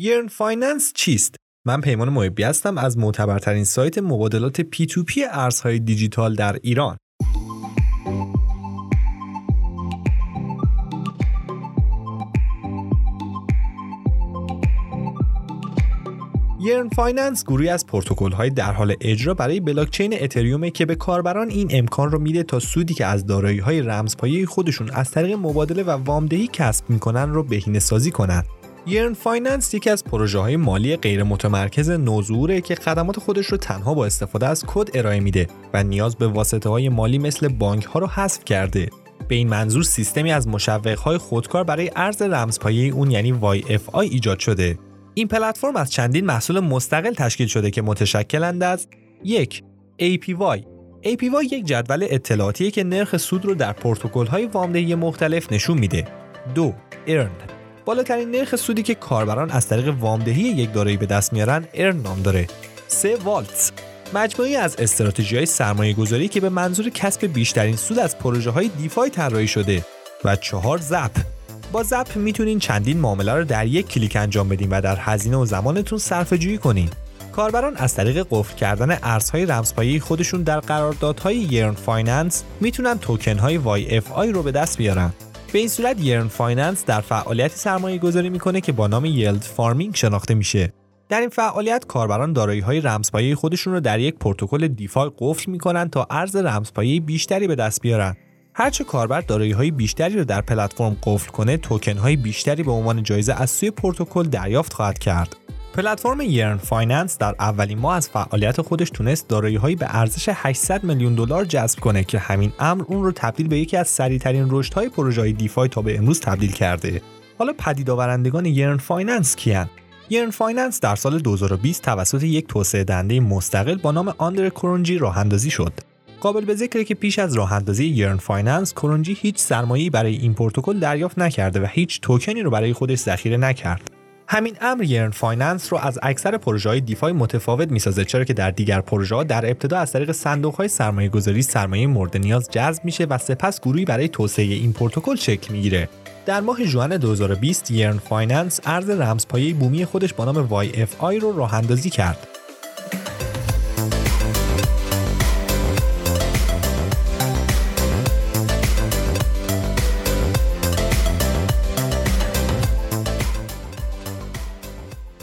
Yearn Finance چیست؟ من پیمان محبی هستم از معتبرترین سایت مبادلات P to P ارزهای دیجیتال در ایران. Yearn Finance گروهی از پروتکل های در حال اجرا برای بلاکچین اتریوم که به کاربران این امکان رو میده تا سودی که از دارایی های رمزپایه خودشون از طریق مبادله و وامدهی کسب می‌کنن رو بهینه سازی کنند. Yearn Finance یکی از پروژه های مالی غیر متمرکز نوظهوره که خدمات خودش رو تنها با استفاده از کد ارائه میده و نیاز به واسطه های مالی مثل بانک ها رو حذف کرده. به این منظور سیستمی از مشوق های خودکار برای ارز رمزپایه اون یعنی YFI ایجاد شده. این پلتفرم از چندین محصول مستقل تشکیل شده که متشکلند از یک APY APY یک جدول اطلاعاتیه که نرخ سود رو در پروتکل های وامدهی مختلف نشون میده. دو Earn بالاترین نرخ سودی که کاربران از طریق وامدهی یک دارایی به دست میارن Earn نام داره. سه Vaults مجموعی از استراتژی های سرمایه گذاری که به منظور کسب بیشترین سود از پروژه های دیفای طراحی شده و چهار Zap با Zap می‌تونین چندین معامله رو در یک کلیک انجام بدین و در هزینه و زمانتون صرفه جویی کنین. کاربران از طریق قفل کردن ارزهای رمزپایه خودشون در قراردادهای یرن فایننس می‌تونن توکن های YFI رو به دست بیارن. به این صورت یرن فایننس در فعالیتی سرمایه گذاری می‌کنه که با نام yield farming شناخته میشه. در این فعالیت کاربران دارایی های رمزپایه خودشون رو در یک پروتکل دیفای قفل می‌کنن تا ارز رمزپایه بیشتری به دست بیارن. هرچه کاربر دارایی های بیشتری رو در پلتفرم قفل کنه، توکن های بیشتری به عنوان جایزه از سوی پروتکل دریافت خواهد کرد. پلتفرم یرن فایننس در اولین ماه از فعالیت خودش تونست دارایی‌هایی به ارزش 800 میلیون دلار جذب کنه که همین امر اون رو تبدیل به یکی از سریعترین رشدهای پروژه‌های دیفای تا به امروز تبدیل کرده. حالا پدید آورندگان یرن فایننس کیان؟ یرن فایننس در سال 2020 توسط یک توسعه دهنده مستقل با نام آندره کرونجی راه اندازی شد. قابل به ذکره که پیش از راه اندازی یرن فایننس کرونجی هیچ سرمایه‌ای برای این پروتکل دریافت نکرده و هیچ توکنی رو برای خودش ذخیره نکرد. همین امر یرن فایننس رو از اکثر پروژه های دیفای متفاوت می‌سازه چرا که در دیگر پروژه در ابتدا از طریق صندوق های سرمایه گذاری سرمایه مورد نیاز جذب میشه و سپس گروهی برای توسعه این پروتکل شکل می‌گیره. در ماه ژوئن 2020 یرن فایننس ارز رمزپایه بومی خودش با نام YFI رو راه اندازی کرد.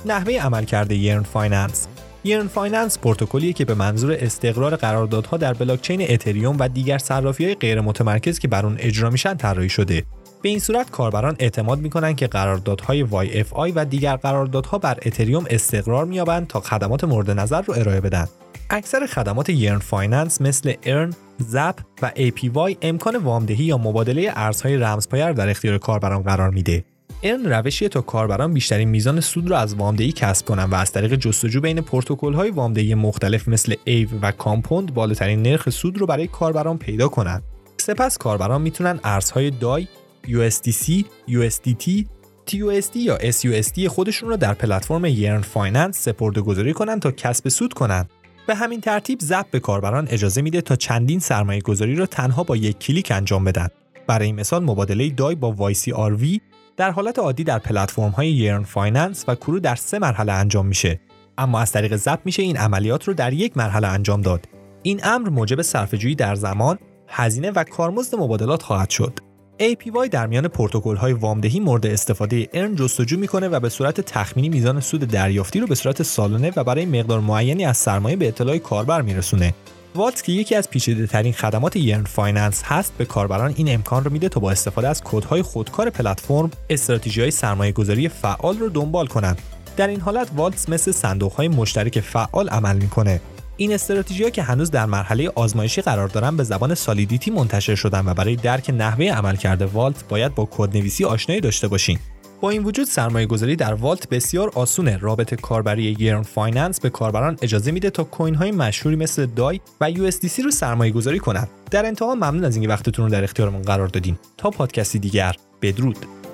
نحوه عملکرد یرن فایننس یرن فایننس پروتکلیه که به منظور استقرار قراردادها در بلاکچین اتریوم و دیگر صرافی‌های غیر متمرکز که بر اون اجرا میشن طراحی شده به این صورت کاربران اعتماد می‌کنن که قراردادهای YFI و دیگر قراردادها بر اتریوم استقرار مییابند تا خدمات مورد نظر رو ارائه بدن. اکثر خدمات یرن فایننس مثل Earn، Zap و APY امکان وامدهی یا مبادله ارزهای رمزپایه در اختیار کاربران قرار میده. این روشیه تا کاربران بیشترین میزان سود را از وامدهی کسب کنند و از طریق جستجو بین پروتکل های وامدهی مختلف مثل ایو و Compound بالاترین نرخ سود رو برای کاربران پیدا کنند. سپس کاربران می‌تونن ارزهای دای، USDC، USDT، TUSD یا SUSD خودشون رو در پلتفرم یرن فایننس سپرده گذاری کنند تا کسب سود کنند. به همین ترتیب Zap به کاربران اجازه میده تا چندین سرمایه گذاری رو تنها با یک کلیک انجام بدن. برای مثال مبادله دای با YCRV در حالت عادی در پلتفرم های یرن فایننس و Curve در سه مرحله انجام میشه. اما از طریق Zap میشه این عملیات رو در یک مرحله انجام داد. این امر موجب صرفه‌جویی در زمان هزینه و کارمزد مبادلات خواهد شد. APY در میان پروتکل های وامدهی مورد استفاده Earn جستجو می‌کنه و به صورت تخمینی میزان سود دریافتی رو به صورت سالانه و برای مقدار معینی از سرمایه به اطلاع کاربر میرسونه. Vault که یکی از پیچیده ترین خدمات یرن فایننس هست به کاربران این امکان رو میده تا با استفاده از کدهای خودکار پلتفرم استراتژی های سرمایه گذاری فعال رو دنبال کنند در این حالت Vaults مثل صندوق های مشترک فعال عمل می‌کنه. این استراتژی ها که هنوز در مرحله آزمایشی قرار دارن به زبان Solidity منتشر شدن و برای درک نحوه عملکرد Vault باید با کدنویسی آشنایی داشته باشین. با این وجود سرمایه گذاری در Vault بسیار آسونه. رابط کاربری یرن فایننس به کاربران اجازه میده تا coin های مشهوری مثل دای و USDC رو سرمایه گذاری کنند. در انتها ممنون از اینکه وقتتون رو در اختیارمون قرار دادین. تا پادکستی دیگر بدرود.